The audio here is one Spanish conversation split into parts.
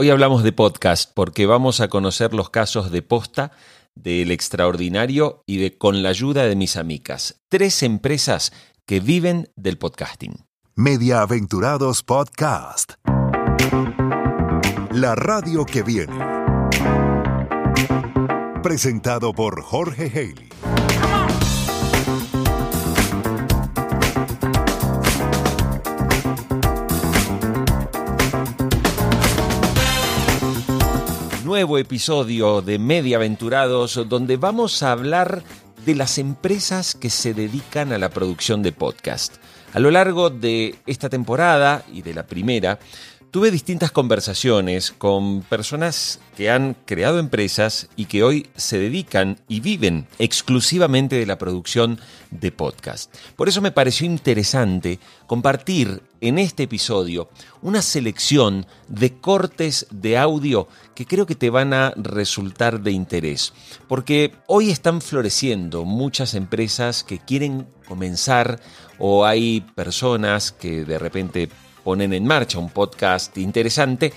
Hoy hablamos de podcast porque vamos a conocer los casos de Posta, del Extraordinario y de Con la ayuda de mis amigas. Tres empresas que viven del podcasting. Mediaaventurados Podcast. La radio que viene. Presentado por Jorge Haley. Nuevo episodio de Mediaventurados donde vamos a hablar de las empresas que se dedican a la producción de podcast. A lo largo de esta temporada y de la primera, Tuve distintas conversaciones con personas que han creado empresas y que hoy se dedican y viven exclusivamente de la producción de podcast. Por eso me pareció interesante compartir en este episodio una selección de cortes de audio que creo que te van a resultar de interés. Porque hoy están floreciendo muchas empresas que quieren comenzar o hay personas que de repente ponen en marcha un podcast interesante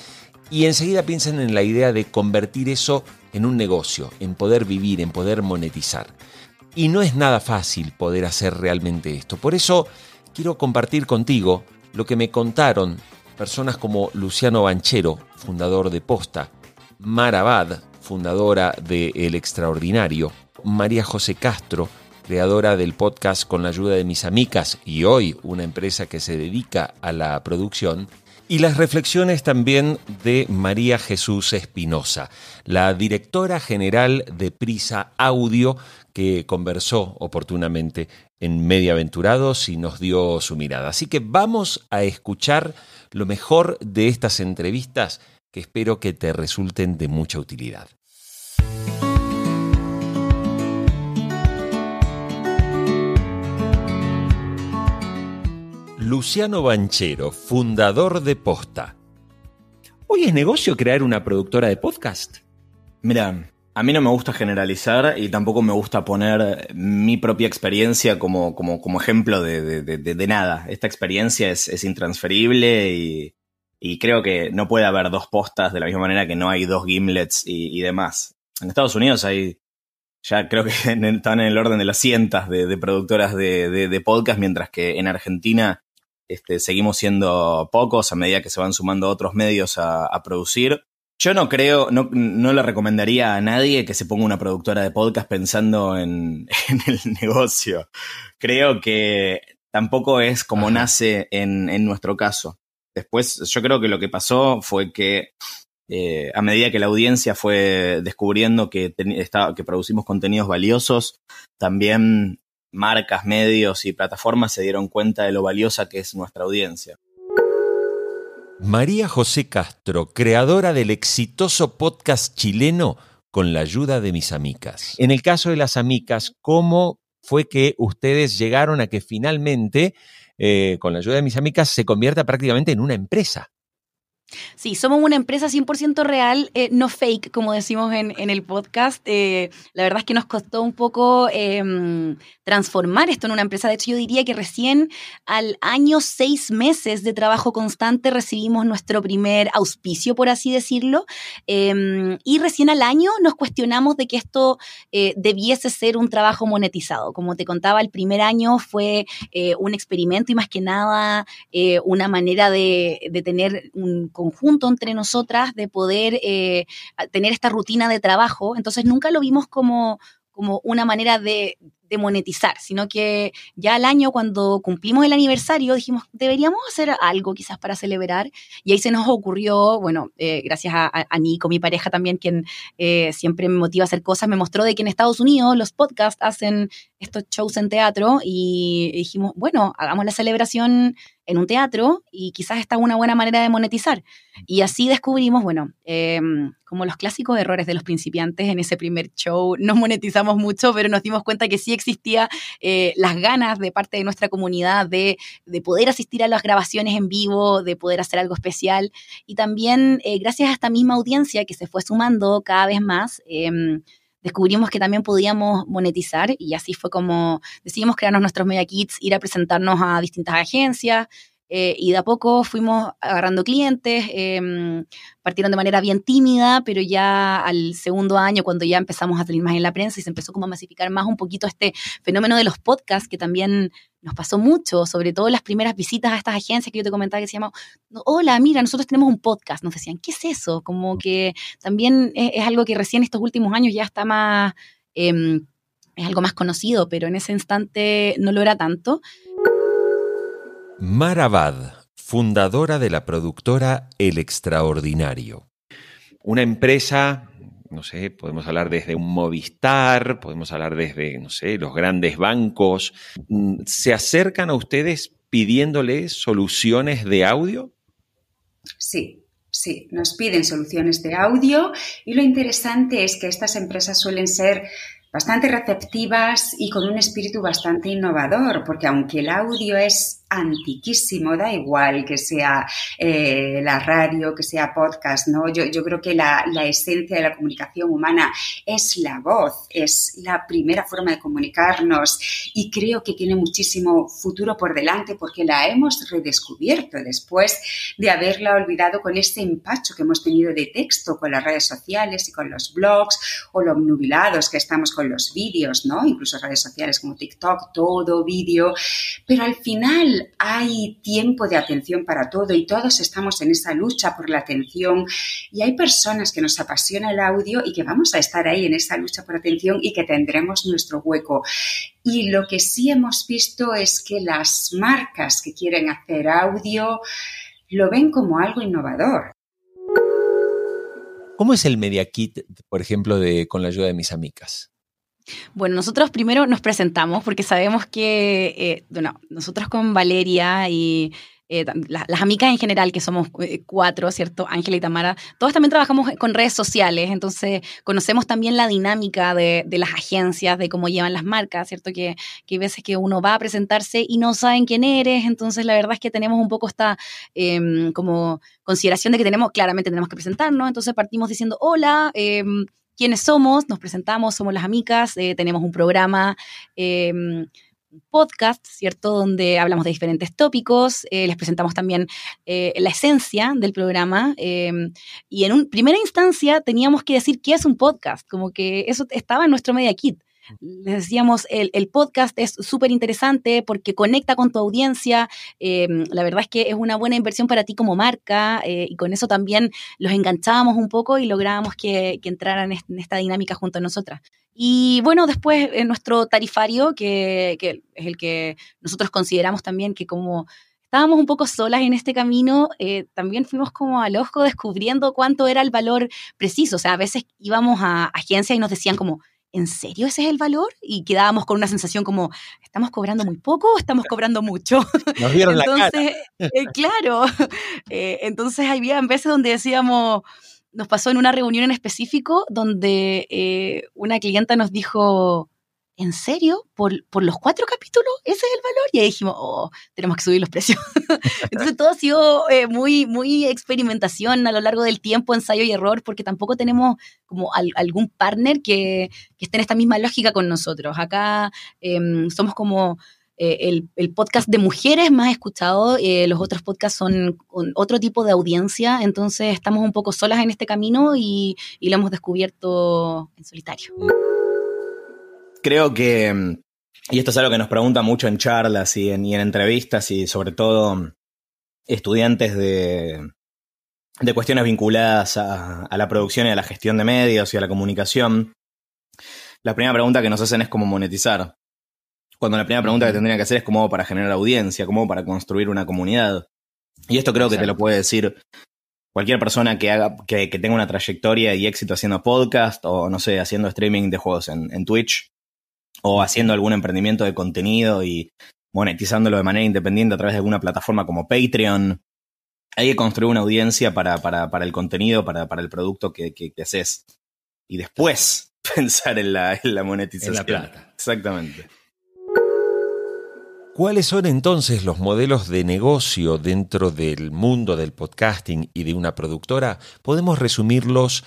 y enseguida piensan en la idea de convertir eso en un negocio, en poder vivir, en poder monetizar. Y no es nada fácil poder hacer realmente esto. Por eso quiero compartir contigo lo que me contaron personas como Luciano Banchero, fundador de Posta, Marabad, fundadora de El Extraordinario, María José Castro, creadora del podcast con la ayuda de mis amigas y hoy una empresa que se dedica a la producción, y las reflexiones también de María Jesús Espinosa, la directora general de Prisa Audio, que conversó oportunamente en Mediaventurados y nos dio su mirada. Así que vamos a escuchar lo mejor de estas entrevistas que espero que te resulten de mucha utilidad. Luciano Banchero, fundador de Posta. ¿Hoy es negocio crear una productora de podcast? Mira, a mí no me gusta generalizar y tampoco me gusta poner mi propia experiencia como, como, como ejemplo de, nada. Esta experiencia es, intransferible y, creo que no puede haber dos postas de la misma manera que no hay dos gimlets y, demás. En Estados Unidos hay, ya creo que están en el orden de las cientas de, productoras de, podcast, mientras que en Argentina este, seguimos siendo pocos a medida que se van sumando otros medios a, producir. Yo no creo, no, le recomendaría a nadie que se ponga una productora de podcast pensando en, el negocio. Creo que tampoco es como nace en, nuestro caso. Después, yo creo que lo que pasó fue que eh, a medida que la audiencia fue descubriendo que, que producimos contenidos valiosos, también marcas, medios y plataformas se dieron cuenta de lo valiosa que es nuestra audiencia. María José Castro, creadora del exitoso podcast chileno con la ayuda de mis amigas. En el caso de las amigas, ¿cómo fue que ustedes llegaron a que finalmente, eh, con la ayuda de mis amigas, se convierta prácticamente en una empresa? Sí, somos una empresa 100% real, eh, no fake, como decimos en, el podcast. Eh, la verdad es que nos costó un poco em, transformar esto en una empresa. De hecho, yo diría que recién al año, seis meses de trabajo constante, recibimos nuestro primer auspicio, por así decirlo. Em, y recién al año nos cuestionamos de que esto eh, debiese ser un trabajo monetizado. Como te contaba, el primer año fue un experimento y más que nada una manera de, de tener un conjunto entre nosotras de poder eh, tener esta rutina de trabajo. Entonces nunca lo vimos como, como una manera de, monetizar, sino que ya al año cuando cumplimos el aniversario dijimos, deberíamos hacer algo quizás para celebrar y ahí se nos ocurrió, bueno, eh, gracias a, a, Nico, mi pareja también, quien eh, siempre me motiva a hacer cosas, me mostró de que en Estados Unidos los podcasts hacen estos shows en teatro y dijimos, bueno, hagamos la celebración en un teatro y quizás esta es una buena manera de monetizar. Y así descubrimos, bueno, em, como los clásicos errores de los principiantes en ese primer show, no monetizamos mucho, pero nos dimos cuenta que sí existía eh, las ganas de parte de nuestra comunidad de, poder asistir a las grabaciones en vivo, de poder hacer algo especial. Y también eh, gracias a esta misma audiencia que se fue sumando cada vez más, em, descubrimos que también podíamos monetizar y así fue como decidimos crearnos nuestros media kits, ir a presentarnos a distintas agencias, eh, y de a poco fuimos agarrando clientes, em, partieron de manera bien tímida, pero ya al segundo año, cuando ya empezamos a salir más en la prensa y se empezó como a masificar más un poquito este fenómeno de los podcasts, que también nos pasó mucho, sobre todo las primeras visitas a estas agencias que yo te comentaba que se llamaban, hola, mira, nosotros tenemos un podcast, nos decían, ¿qué es eso? Como que también es, algo que recién estos últimos años ya está más, em, es algo más conocido, pero en ese instante no lo era tanto. Marabad, fundadora de la productora El Extraordinario. Una empresa no sé, podemos hablar desde un Movistar, podemos hablar desde, no sé, los grandes bancos. Mm, ¿Se acercan a ustedes pidiéndoles soluciones de audio? Sí, sí, nos piden soluciones de audio y lo interesante es que estas empresas suelen ser bastante receptivas y con un espíritu bastante innovador, porque aunque el audio es antiquísimo, da igual que sea eh, la radio, que sea podcast, ¿no? Yo, yo creo que la, la, esencia de la comunicación humana es la voz, es la primera forma de comunicarnos y creo que tiene muchísimo futuro por delante porque la hemos redescubierto después de haberla olvidado con este empacho que hemos tenido de texto con las redes sociales y con los blogs o lo nubilados que estamos con los vídeos, ¿no? Incluso redes sociales como TikTok, todo vídeo, pero al final hay tiempo de atención para todo y todos estamos en esa lucha por la atención y hay personas que nos apasiona el audio y que vamos a estar ahí en esa lucha por atención y que tendremos nuestro hueco. Y lo que sí hemos visto es que las marcas que quieren hacer audio lo ven como algo innovador. ¿Cómo es el Media Kit, por ejemplo, de, con la ayuda de mis amigas? Bueno, nosotros primero nos presentamos porque sabemos que, eh, bueno, nosotros con Valeria y eh, las amigas en general, que somos eh, cuatro, ¿cierto? Ángela y Tamara, todos también trabajamos con redes sociales, entonces conocemos también la dinámica de, las agencias, de cómo llevan las marcas, ¿cierto? Que, que, hay veces que uno va a presentarse y no saben quién eres, entonces la verdad es que tenemos un poco esta em, como consideración de que tenemos, claramente tenemos que presentarnos, entonces partimos diciendo, hola, eh, quiénes somos, nos presentamos, somos las amigas, eh, tenemos un programa, un podcast, ¿cierto? Donde hablamos de diferentes tópicos, eh, les presentamos también eh, la esencia del programa em, y en un, primera instancia teníamos que decir qué es un podcast, como que eso estaba en nuestro media kit. Les decíamos, el, el podcast es súper interesante porque conecta con tu audiencia. Em, la verdad es que es una buena inversión para ti como marca eh, y con eso también los enganchábamos un poco y lográbamos que, que entraran en esta dinámica junto a nosotras. Y bueno, después en nuestro tarifario, que, que es el que nosotros consideramos también que como estábamos un poco solas en este camino, eh, también fuimos como al ojo descubriendo cuánto era el valor preciso. O sea, a veces íbamos a agencias y nos decían como, ¿en serio ese es el valor? Y quedábamos con una sensación como, ¿estamos cobrando muy poco o estamos cobrando mucho? Nos vieron entonces, la cara. Eh, claro, eh, entonces había veces donde decíamos, nos pasó en una reunión en específico donde eh, una clienta nos dijo, ¿en serio? ¿Por, los cuatro capítulos? ¿Ese es el valor? Y ahí dijimos, oh, tenemos que subir los precios. Entonces todo ha sido eh, muy, muy experimentación a lo largo del tiempo, ensayo y error, porque tampoco tenemos como algún partner que, esté en esta misma lógica con nosotros. Acá em, somos como... Eh, el, podcast de mujeres más escuchado, eh, los otros podcasts son con otro tipo de audiencia, entonces estamos un poco solas en este camino y, y lo hemos descubierto en solitario creo que, y esto es algo que nos pregunta mucho en charlas y en, entrevistas y sobre todo estudiantes de, de cuestiones vinculadas a, la producción y a la gestión de medios y a la comunicación. La primera pregunta que nos hacen es cómo monetizar. Cuando la primera pregunta que tendrían que hacer es cómo para generar audiencia, cómo para construir una comunidad. Y esto creo que te lo puede decir cualquier persona que haga, que, tenga una trayectoria y éxito haciendo podcast o no sé, haciendo streaming de juegos en, en Twitch o haciendo algún emprendimiento de contenido y monetizándolo de manera independiente a través de alguna plataforma como Patreon. Hay que construir una audiencia para, para, el contenido, para, para el producto que, que, haces. Y después pensar en la, en la monetización. la plata. Exactamente. ¿Cuáles son entonces los modelos de negocio dentro del mundo del podcasting y de una productora? Podemos resumirlos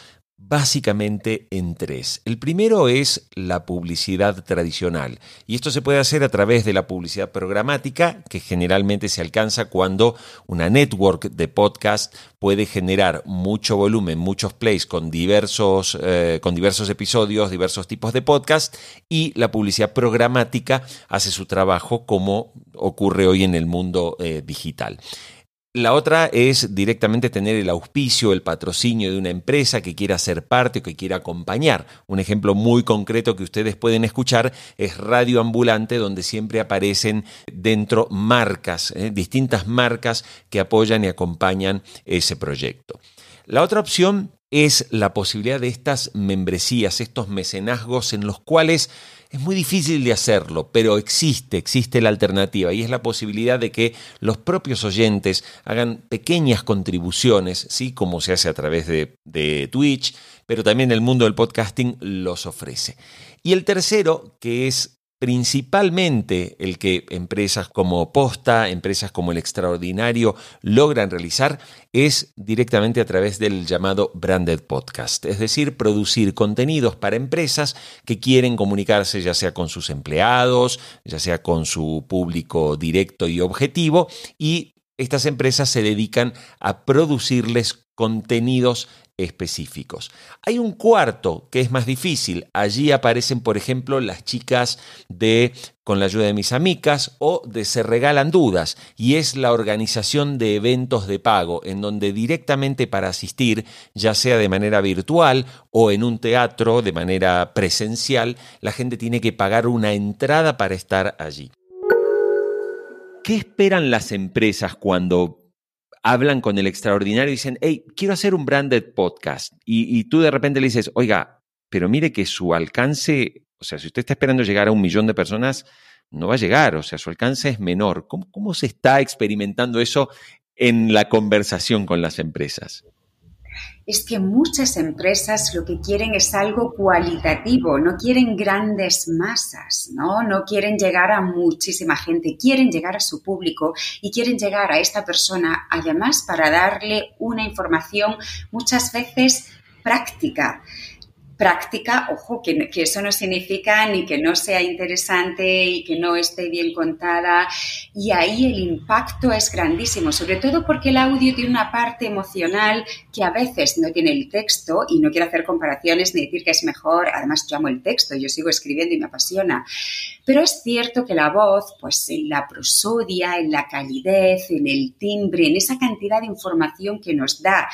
básicamente en tres. El primero es la publicidad tradicional y esto se puede hacer a través de la publicidad programática que generalmente se alcanza cuando una network de podcast puede generar mucho volumen, muchos plays con diversos, eh, con diversos episodios, diversos tipos de podcast y la publicidad programática hace su trabajo como ocurre hoy en el mundo eh, digital. La otra es directamente tener el auspicio, el patrocinio de una empresa que quiera ser parte o que quiera acompañar. Un ejemplo muy concreto que ustedes pueden escuchar es Radio Ambulante, donde siempre aparecen dentro marcas, ¿eh? distintas marcas que apoyan y acompañan ese proyecto. La otra opción es la posibilidad de estas membresías, estos mecenazgos en los cuales es muy difícil de hacerlo, pero existe, existe la alternativa y es la posibilidad de que los propios oyentes hagan pequeñas contribuciones, ¿sí? como se hace a través de, de Twitch, pero también el mundo del podcasting los ofrece. Y el tercero, que es principalmente el que empresas como Posta, empresas como El Extraordinario logran realizar es directamente a través del llamado branded podcast, es decir, producir contenidos para empresas que quieren comunicarse ya sea con sus empleados, ya sea con su público directo y objetivo y estas empresas se dedican a producirles contenidos específicos. Hay un cuarto que es más difícil. Allí aparecen, por ejemplo, las chicas de Con la ayuda de mis amigas o de Se regalan dudas y es la organización de eventos de pago en donde directamente para asistir, ya sea de manera virtual o en un teatro de manera presencial, la gente tiene que pagar una entrada para estar allí. ¿Qué esperan las empresas cuando hablan con el extraordinario y dicen, hey, quiero hacer un branded podcast. Y, tú de repente le dices, oiga, pero mire que su alcance, o sea, si usted está esperando llegar a un millón de personas, no va a llegar, o sea, su alcance es menor. ¿Cómo, cómo se está experimentando eso en la conversación con las empresas? Es que muchas empresas lo que quieren es algo cualitativo, no quieren grandes masas, ¿no? No quieren llegar a muchísima gente, quieren llegar a su público y quieren llegar a esta persona además para darle una información muchas veces práctica práctica, ojo, que, eso no significa ni que no sea interesante y que no esté bien contada. Y ahí el impacto es grandísimo, sobre todo porque el audio tiene una parte emocional que a veces no tiene el texto y no quiero hacer comparaciones ni decir que es mejor. Además, yo amo el texto, yo sigo escribiendo y me apasiona. Pero es cierto que la voz, pues en la prosodia, en la calidez, en el timbre, en esa cantidad de información que nos da,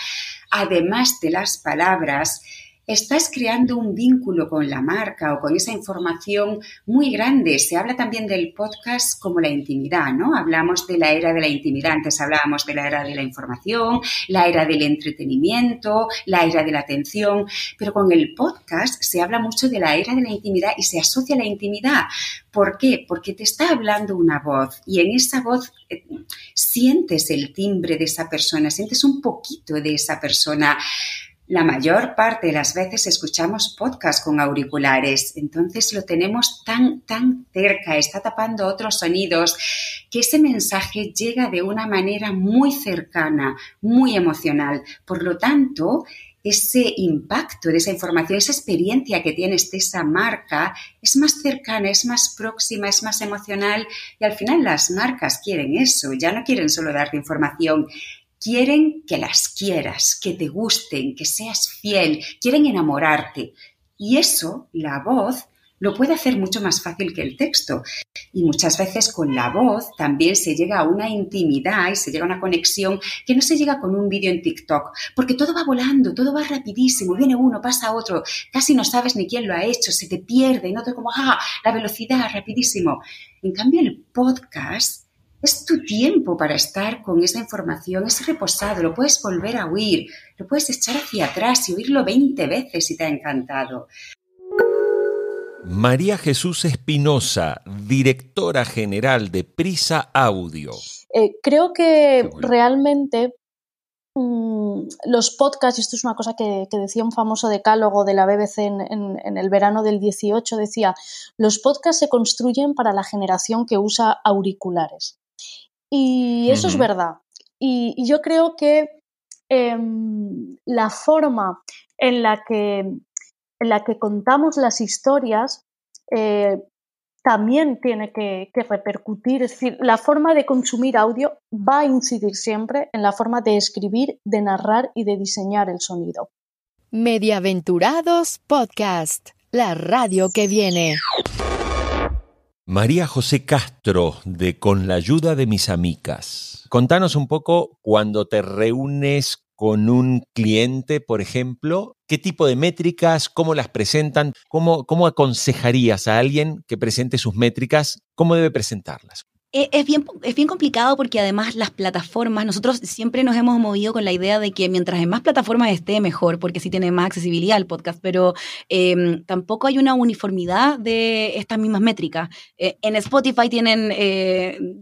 además de las palabras, estás creando un vínculo con la marca o con esa información muy grande. Se habla también del podcast como la intimidad, ¿no? Hablamos de la era de la intimidad, antes hablábamos de la era de la información, la era del entretenimiento, la era de la atención, pero con el podcast se habla mucho de la era de la intimidad y se asocia la intimidad. ¿Por qué? Porque te está hablando una voz y en esa voz eh, sientes el timbre de esa persona, sientes un poquito de esa persona. La mayor parte de las veces escuchamos podcast con auriculares, entonces lo tenemos tan, tan cerca, está tapando otros sonidos, que ese mensaje llega de una manera muy cercana, muy emocional. Por lo tanto, ese impacto de esa información, esa experiencia que tienes de esa marca es más cercana, es más próxima, es más emocional. Y al final las marcas quieren eso, ya no quieren solo darte información, quieren que las quieras, que te gusten, que seas fiel, quieren enamorarte. Y eso, la voz, lo puede hacer mucho más fácil que el texto. Y muchas veces con la voz también se llega a una intimidad y se llega a una conexión que no se llega con un vídeo en TikTok, porque todo va volando, todo va rapidísimo, viene uno, pasa otro, casi no sabes ni quién lo ha hecho, se te pierde y no te como, ah, la velocidad, rapidísimo. En cambio, el podcast es tu tiempo para estar con esa información, es reposado, lo puedes volver a oír, lo puedes echar hacia atrás y oírlo 20 veces si te ha encantado. María Jesús Espinosa, directora general de Prisa Audio. Eh, creo que realmente mm, los podcasts, y esto es una cosa que, decía un famoso decálogo de la BBC en, en, el verano del 18, decía, los podcasts se construyen para la generación que usa auriculares. Y eso es verdad. Y, yo creo que em, la forma en la que, en la que contamos las historias, eh, también tiene que, que, repercutir, es decir, la forma de consumir audio va a incidir siempre en la forma de escribir, de narrar y de diseñar el sonido. Mediaventurados Podcast, la radio que viene. María José Castro, de Con la ayuda de mis amigas. Contanos un poco cuando te reúnes con un cliente, por ejemplo, qué tipo de métricas, cómo las presentan, cómo, cómo aconsejarías a alguien que presente sus métricas, cómo debe presentarlas. Eh, es bien, es bien complicado porque además las plataformas, nosotros siempre nos hemos movido con la idea de que mientras en más plataformas esté, mejor, porque sí tiene más accesibilidad al podcast, pero eh, tampoco hay una uniformidad de estas mismas métricas. Eh, en Spotify tienen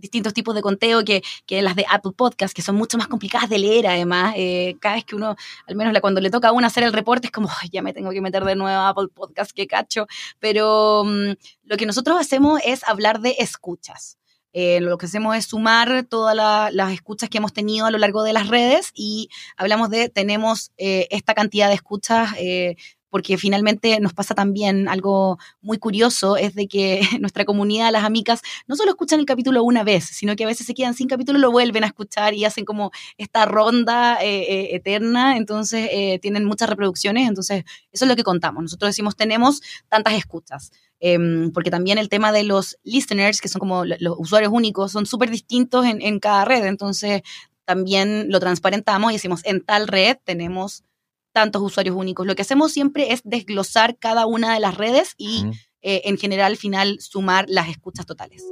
distintos tipos de conteo que, que, las de Apple Podcast, que son mucho más complicadas de leer además. cada vez que uno, al menos cuando le toca a uno hacer el reporte, es como, ya me tengo que meter de nuevo a Apple Podcast, qué cacho. Pero mm, lo que nosotros hacemos es hablar de escuchas. Eh, lo que hacemos es sumar todas las escuchas que hemos tenido a lo largo de las redes y hablamos de tenemos eh, esta cantidad de escuchas. Eh, porque finalmente nos pasa también algo muy curioso, es de que nuestra comunidad, las amigas, no solo escuchan el capítulo una vez, sino que a veces se quedan sin capítulo, lo vuelven a escuchar y hacen como esta ronda eterna, entonces tienen muchas reproducciones, entonces eso es lo que contamos. Nosotros decimos tenemos tantas escuchas. Em, porque también el tema de los listeners, que son como los usuarios únicos, son súper distintos en, en, cada red, entonces también lo transparentamos y decimos, en tal red tenemos tantos usuarios únicos. Lo que hacemos siempre es desglosar cada una de las redes y eh, en general al final sumar las escuchas totales.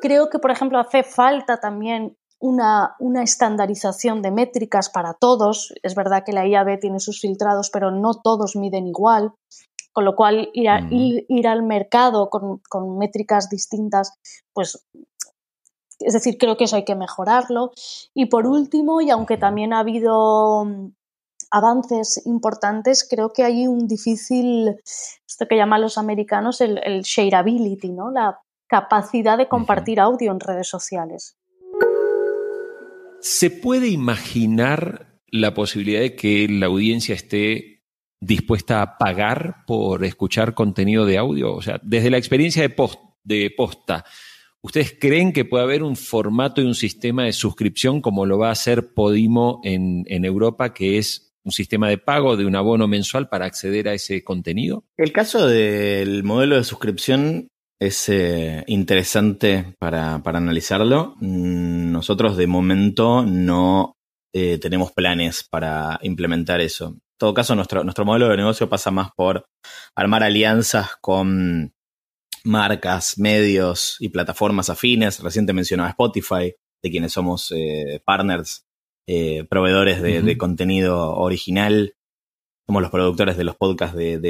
Creo que, por ejemplo, hace falta también una, una, estandarización de métricas para todos. Es verdad que la IAB tiene sus filtrados, pero no todos miden igual con lo cual ir, ir, al mercado con, métricas distintas, pues es decir, creo que eso hay que mejorarlo. Y por último, y aunque también ha habido avances importantes, creo que hay un difícil, esto que llaman los americanos el, el shareability, ¿no? la capacidad de compartir audio en redes sociales. ¿Se puede imaginar la posibilidad de que la audiencia esté dispuesta a pagar por escuchar contenido de audio? O sea, desde la experiencia de, post, de posta, ¿ustedes creen que puede haber un formato y un sistema de suscripción como lo va a hacer Podimo en, en Europa, que es un sistema de pago de un abono mensual para acceder a ese contenido? El caso del modelo de suscripción es eh, interesante para, para, analizarlo. Mm, nosotros de momento no eh, tenemos planes para implementar eso todo caso, nuestro, nuestro modelo de negocio pasa más por armar alianzas con marcas, medios y plataformas afines. Reciente mencionaba Spotify, de quienes somos eh, partners, eh, proveedores de, contenido original. Somos los productores de los podcasts de,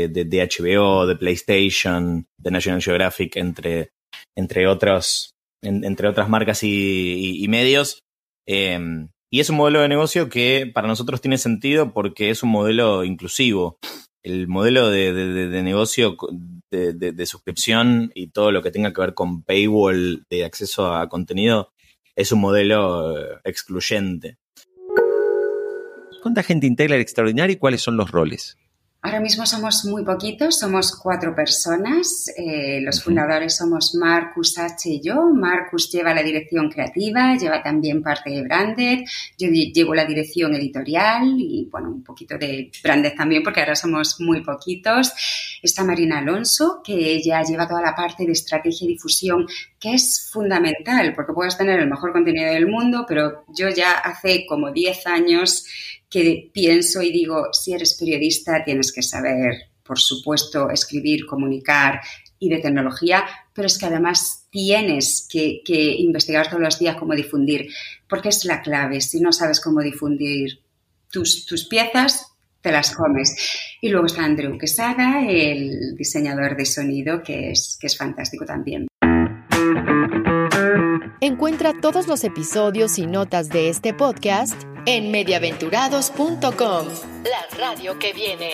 HBO, de PlayStation, de National Geographic, entre, entre, otros, entre otras marcas y, medios. Em, y es un modelo de negocio que para nosotros tiene sentido porque es un modelo inclusivo. El modelo de, negocio de, suscripción y todo lo que tenga que ver con paywall de acceso a contenido es un modelo eh, excluyente. ¿Cuánta gente integra el extraordinario y cuáles son los roles? Ahora mismo somos muy poquitos, somos cuatro personas. Eh, los fundadores somos Marcus H. y yo. Marcus lleva la dirección creativa, lleva también parte de Branded. Yo llevo la dirección editorial y, bueno, un poquito de Branded también, porque ahora somos muy poquitos. Está Marina Alonso, que ella lleva toda la parte de estrategia y difusión, que es fundamental, porque puedes tener el mejor contenido del mundo, pero yo ya hace como 10 años que pienso y digo, si eres periodista tienes que saber, por supuesto, escribir, comunicar y de tecnología, pero es que además tienes que, investigar todos los días cómo difundir, porque es la clave. Si no sabes cómo difundir tus, tus piezas, te las comes. Y luego está Andrew Quesada, el diseñador de sonido, que es, que es fantástico también. Encuentra todos los episodios y notas de este podcast en mediaventurados.com, la radio que viene.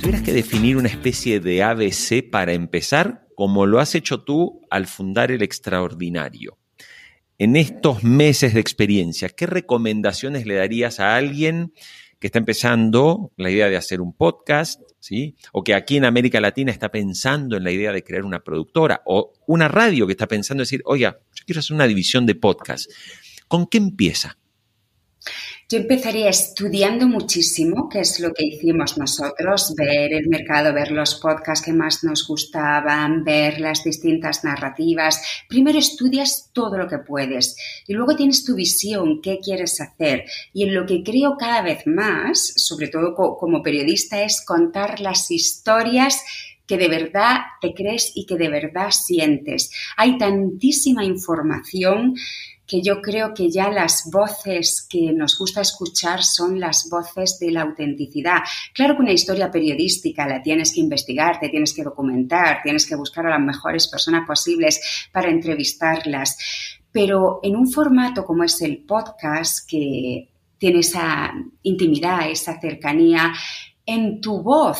Tuvieras que definir una especie de ABC para empezar, como lo has hecho tú al fundar el extraordinario. En estos meses de experiencia, ¿qué recomendaciones le darías a alguien que está empezando la idea de hacer un podcast, O que aquí en América Latina está pensando en la idea de crear una productora, o una radio que está pensando en decir, oiga, yo quiero hacer una división de podcast. ¿Con qué empieza? Yo empezaría estudiando muchísimo, que es lo que hicimos nosotros, ver el mercado, ver los podcasts que más nos gustaban, ver las distintas narrativas. Primero estudias todo lo que puedes y luego tienes tu visión, qué quieres hacer. Y en lo que creo cada vez más, sobre todo como periodista, es contar las historias que de verdad te crees y que de verdad sientes. Hay tantísima información que yo creo que ya las voces que nos gusta escuchar son las voces de la autenticidad. Claro que una historia periodística la tienes que investigar, te tienes que documentar, tienes que buscar a las mejores personas posibles para entrevistarlas, pero en un formato como es el podcast, que tiene esa intimidad, esa cercanía, en tu voz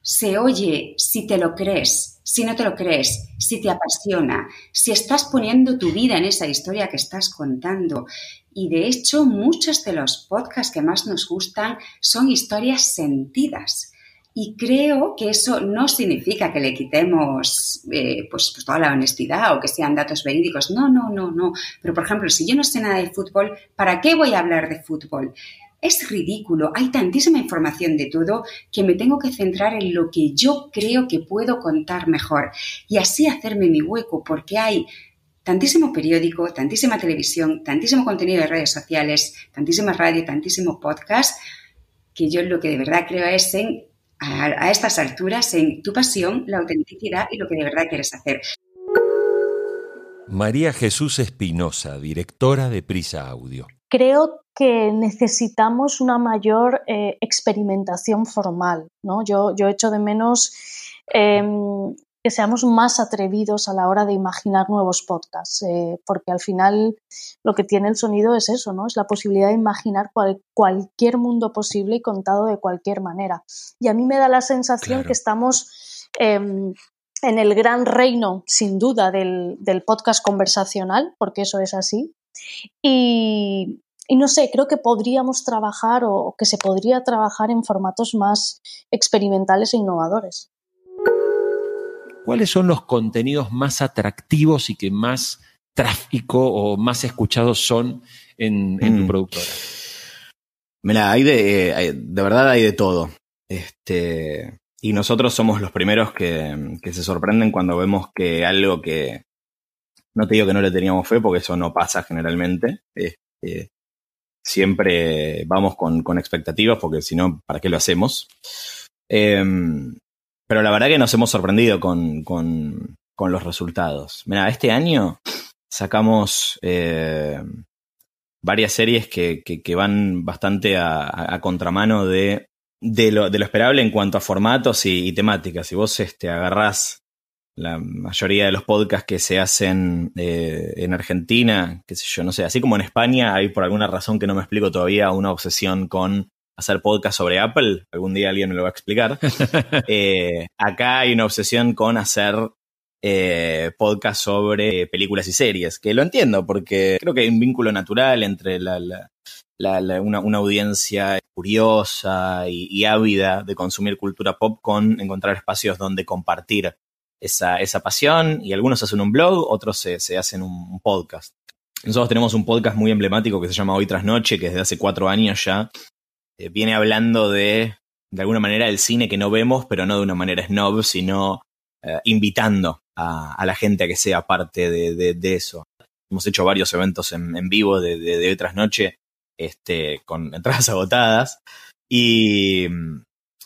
se oye si te lo crees, si no te lo crees, si te apasiona, si estás poniendo tu vida en esa historia que estás contando. Y de hecho, muchos de los podcasts que más nos gustan son historias sentidas. Y creo que eso no significa que le quitemos eh, pues, pues, toda la honestidad o que sean datos verídicos. No, no, no, no. Pero, por ejemplo, si yo no sé nada de fútbol, ¿para qué voy a hablar de fútbol? Es ridículo, hay tantísima información de todo que me tengo que centrar en lo que yo creo que puedo contar mejor y así hacerme mi hueco porque hay tantísimo periódico, tantísima televisión, tantísimo contenido de redes sociales, tantísima radio, tantísimo podcast, que yo lo que de verdad creo es en, a, a estas alturas, en tu pasión, la autenticidad y lo que de verdad quieres hacer. María Jesús Espinosa, directora de Prisa Audio. Creo que necesitamos una mayor eh, experimentación formal. ¿no? Yo, yo echo de menos em, que seamos más atrevidos a la hora de imaginar nuevos podcasts, eh, porque al final lo que tiene el sonido es eso, ¿no? Es la posibilidad de imaginar cualquier mundo posible y contado de cualquier manera. Y a mí me da la sensación que estamos em, en el gran reino, sin duda, del, del podcast conversacional, porque eso es así, y, y no sé, creo que podríamos trabajar o que se podría trabajar en formatos más experimentales e innovadores. ¿Cuáles son los contenidos más atractivos y que más tráfico o más escuchados son en, tu mm. productora? Mira, hay de, de verdad hay de todo. Este, y nosotros somos los primeros que, que, se sorprenden cuando vemos que algo que no te digo que no le teníamos fe, porque eso no pasa generalmente. Este, siempre vamos con, expectativas, porque si no, ¿para qué lo hacemos? Em, pero la verdad que nos hemos sorprendido con, los resultados. Mira, este año sacamos eh, varias series que, van bastante a, contramano de, de, lo, esperable en cuanto a formatos y, temáticas. Si vos este, agarrás la mayoría de los podcasts que se hacen eh, en Argentina, qué sé yo, no sé, así como en España hay por alguna razón que no me explico todavía una obsesión con hacer podcast sobre Apple, algún día alguien me lo va a explicar. Eh, acá hay una obsesión con hacer eh, podcast sobre películas y series, que lo entiendo porque creo que hay un vínculo natural entre la, una, audiencia curiosa y, y, ávida de consumir cultura pop con encontrar espacios donde compartir esa, esa pasión y algunos hacen un blog, otros se, hacen un, podcast. Nosotros tenemos un podcast muy emblemático que se llama Hoy tras Noche, que desde hace cuatro años ya eh, viene hablando de, de alguna manera, el cine que no vemos, pero no de una manera snob, sino eh, invitando a, la gente a que sea parte de, de, eso. Hemos hecho varios eventos en, en vivo de, de, Hoy tras Noche este, con entradas agotadas. Y,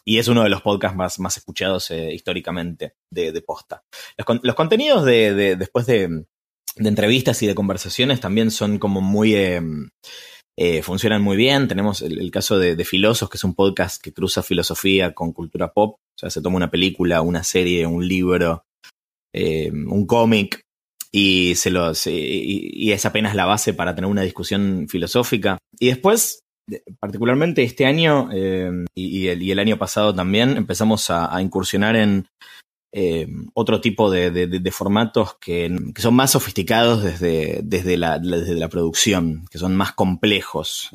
y es uno de los podcasts más, más escuchados eh, históricamente de, posta. Los, contenidos de, después de, entrevistas y de conversaciones también son como muy... Em, eh, funcionan muy bien. Tenemos el, caso de, de Filosos, que es un podcast que cruza filosofía con cultura pop. O sea, se toma una película, una serie, un libro, un cómic y, se lo, y, es apenas la base para tener una discusión filosófica. Y después particularmente este año eh, y, el, año pasado también empezamos a, incursionar en eh, otro tipo de, formatos que, son más sofisticados desde, la, producción, que son más complejos,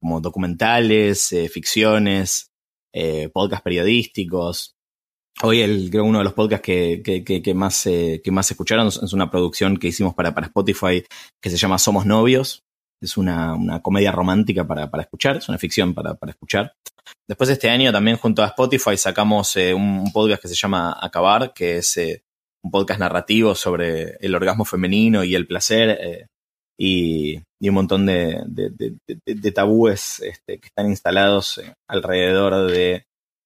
como documentales, ficciones, podcasts periodísticos. Hoy el, creo uno de los podcasts que, más, que escucharon es una producción que hicimos para Spotify que se llama Somos Novios, es una, una comedia romántica para, para, escuchar, es una ficción para, para, escuchar. Después de este año también junto a Spotify sacamos eh, un, podcast que se llama Acabar, que es eh, un podcast narrativo sobre el orgasmo femenino y el placer eh, y, y, un montón de, de, de, tabúes este, que están instalados alrededor de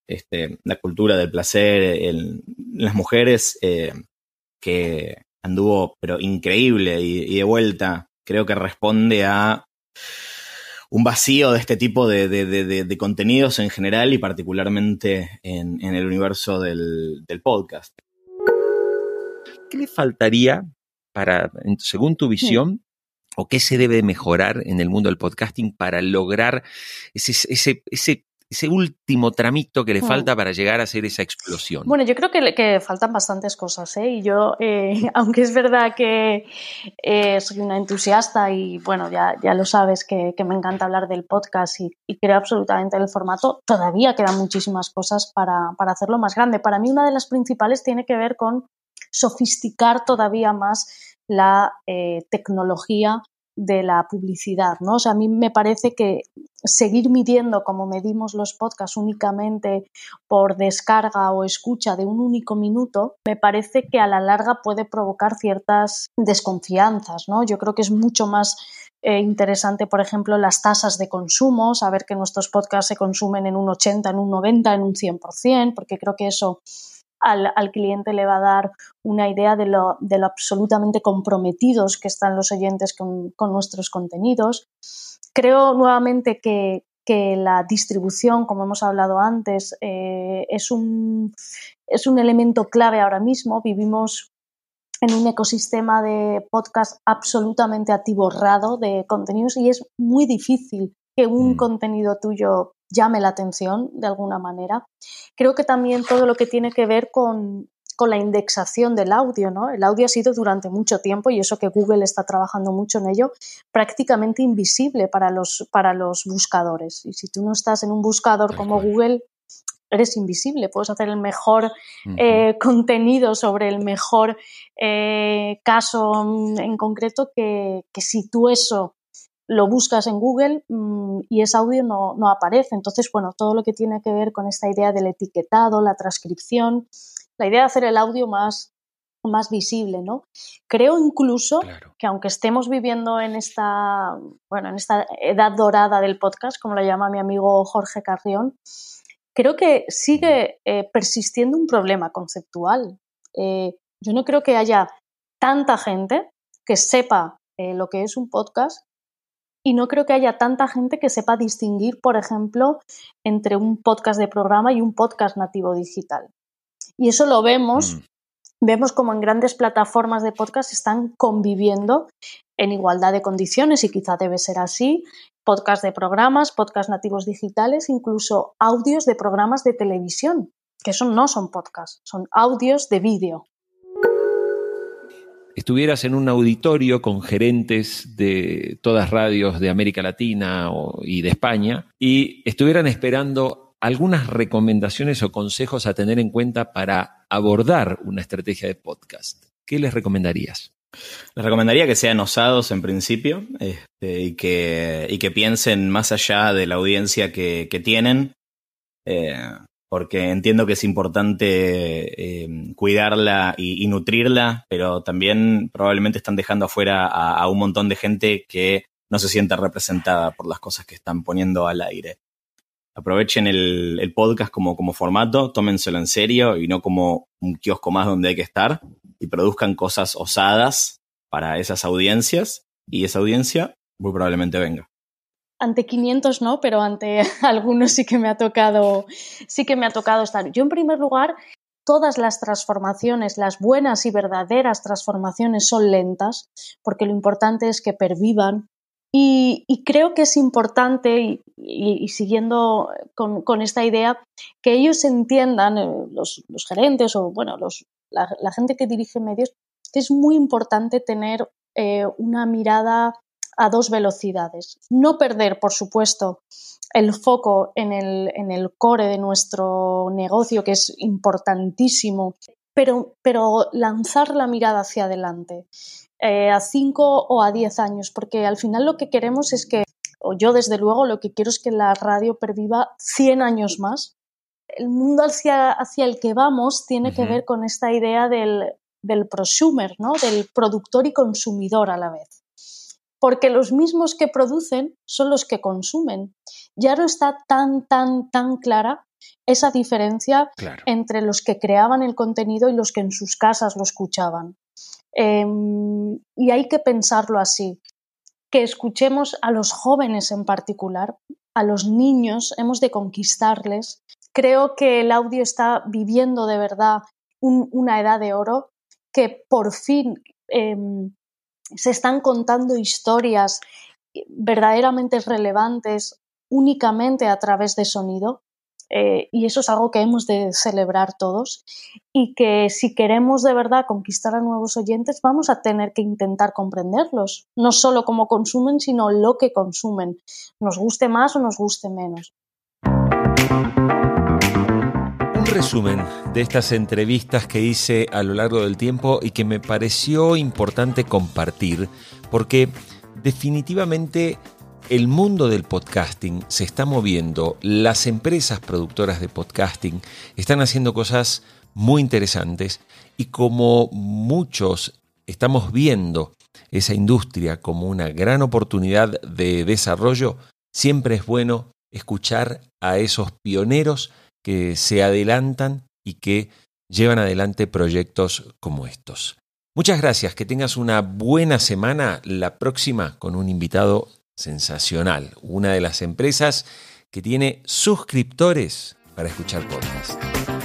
este, la cultura del placer en las mujeres, que anduvo pero increíble y de vuelta creo que responde a un vacío de este tipo de, contenidos en general y particularmente en, el universo del, podcast. ¿Qué le faltaría para, según tu visión, o qué se debe mejorar en el mundo del podcasting para lograr ese, ese ese último tramito que le hmm. falta para llegar a hacer esa explosión? Bueno, yo creo que, que faltan bastantes cosas, ¿eh? Y yo, eh, aunque es verdad que eh, soy una entusiasta y, bueno, ya, ya lo sabes que, me encanta hablar del podcast y, creo absolutamente el formato, todavía quedan muchísimas cosas para, para hacerlo más grande. Para mí una de las principales tiene que ver con sofisticar todavía más la eh, tecnología de la publicidad, ¿no? O sea, a mí me parece que seguir midiendo como medimos los podcasts únicamente por descarga o escucha de un único minuto, me parece que a la larga puede provocar ciertas desconfianzas, ¿no? Yo creo que es mucho más eh, interesante, por ejemplo, las tasas de consumo, saber que nuestros podcasts se consumen en un 80, en un 90, en un 100%, porque creo que eso al, cliente le va a dar una idea de lo, absolutamente comprometidos que están los oyentes con, nuestros contenidos. Creo nuevamente que, la distribución, como hemos hablado antes, eh, es, un, es un elemento clave ahora mismo. Vivimos en un ecosistema de podcast absolutamente atiborrado de contenidos y es muy difícil que un mm. contenido tuyo llame la atención de alguna manera. Creo que también todo lo que tiene que ver con, la indexación del audio, ¿no? El audio ha sido durante mucho tiempo, y eso que Google está trabajando mucho en ello, prácticamente invisible para los, para los buscadores. Y si tú no estás en un buscador como Google, eres invisible. Puedes hacer el mejor eh, contenido sobre el mejor eh, caso en concreto que, que si tú eso lo buscas en Google mm, y ese audio no, no, aparece. Entonces, bueno, todo lo que tiene que ver con esta idea del etiquetado, la transcripción, la idea de hacer el audio más, más visible, ¿no? Creo incluso que aunque estemos viviendo en esta, bueno, en esta edad dorada del podcast, como lo llama mi amigo Jorge Carrión, creo que sigue eh, persistiendo un problema conceptual. Eh, yo no creo que haya tanta gente que sepa eh, lo que es un podcast y no creo que haya tanta gente que sepa distinguir, por ejemplo, entre un podcast de programa y un podcast nativo digital. Y eso lo vemos, mm. vemos como en grandes plataformas de podcast están conviviendo en igualdad de condiciones y quizá debe ser así. Podcast de programas, podcast nativos digitales, incluso audios de programas de televisión, que eso no son podcasts, son audios de vídeo estuvieras en un auditorio con gerentes de todas radios de América Latina y de España y estuvieran esperando algunas recomendaciones o consejos a tener en cuenta para abordar una estrategia de podcast. ¿Qué les recomendarías? Les recomendaría que sean osados en principio este, y, que, piensen más allá de la audiencia que, tienen. Eh, porque entiendo que es importante eh, cuidarla y, nutrirla, pero también probablemente están dejando afuera a, un montón de gente que no se sienta representada por las cosas que están poniendo al aire. Aprovechen el, podcast como, como formato, tómenselo en serio y no como un kiosco más donde hay que estar y produzcan cosas osadas para esas audiencias y esa audiencia muy probablemente venga ante 500 no, pero ante algunos sí que me ha tocado, sí que me ha tocado estar. Yo en primer lugar, todas las transformaciones, las buenas y verdaderas transformaciones son lentas, porque lo importante es que pervivan Y, creo que es importante, y, siguiendo con, esta idea, que ellos entiendan, eh, los, gerentes o bueno, la, gente que dirige medios, que es muy importante tener eh, una mirada a dos velocidades. No perder, por supuesto, el foco en el, en el core de nuestro negocio, que es importantísimo, pero, pero lanzar la mirada hacia adelante. Eh, a 5 o a 10 años, porque al final lo que queremos es que, o yo desde luego lo que quiero es que la radio perviva 100 años más. El mundo hacia, hacia el que vamos tiene que ver con esta idea del, del prosumer, ¿no? del productor y consumidor a la vez. Porque los mismos que producen son los que consumen. Ya no está tan, tan, tan clara esa diferencia entre los que creaban el contenido y los que en sus casas lo escuchaban. Em, y hay que pensarlo así, que escuchemos a los jóvenes en particular, a los niños, hemos de conquistarles. Creo que el audio está viviendo de verdad una edad de oro, que por fin em, se están contando historias verdaderamente relevantes únicamente a través de sonido eh, y eso es algo que hemos de celebrar todos y que si queremos de verdad conquistar a nuevos oyentes vamos a tener que intentar comprenderlos, no solo cómo consumen, sino lo que consumen, nos guste más o nos guste menos. Un resumen de estas entrevistas que hice a lo largo del tiempo y que me pareció importante compartir porque definitivamente el mundo del podcasting se está moviendo, las empresas productoras de podcasting están haciendo cosas muy interesantes y como muchos estamos viendo esa industria como una gran oportunidad de desarrollo, siempre es bueno escuchar a esos pioneros que se adelantan y que llevan adelante proyectos como estos. Muchas gracias, que tengas una buena semana, la próxima con un invitado sensacional, una de las empresas que tiene suscriptores para escuchar podcast.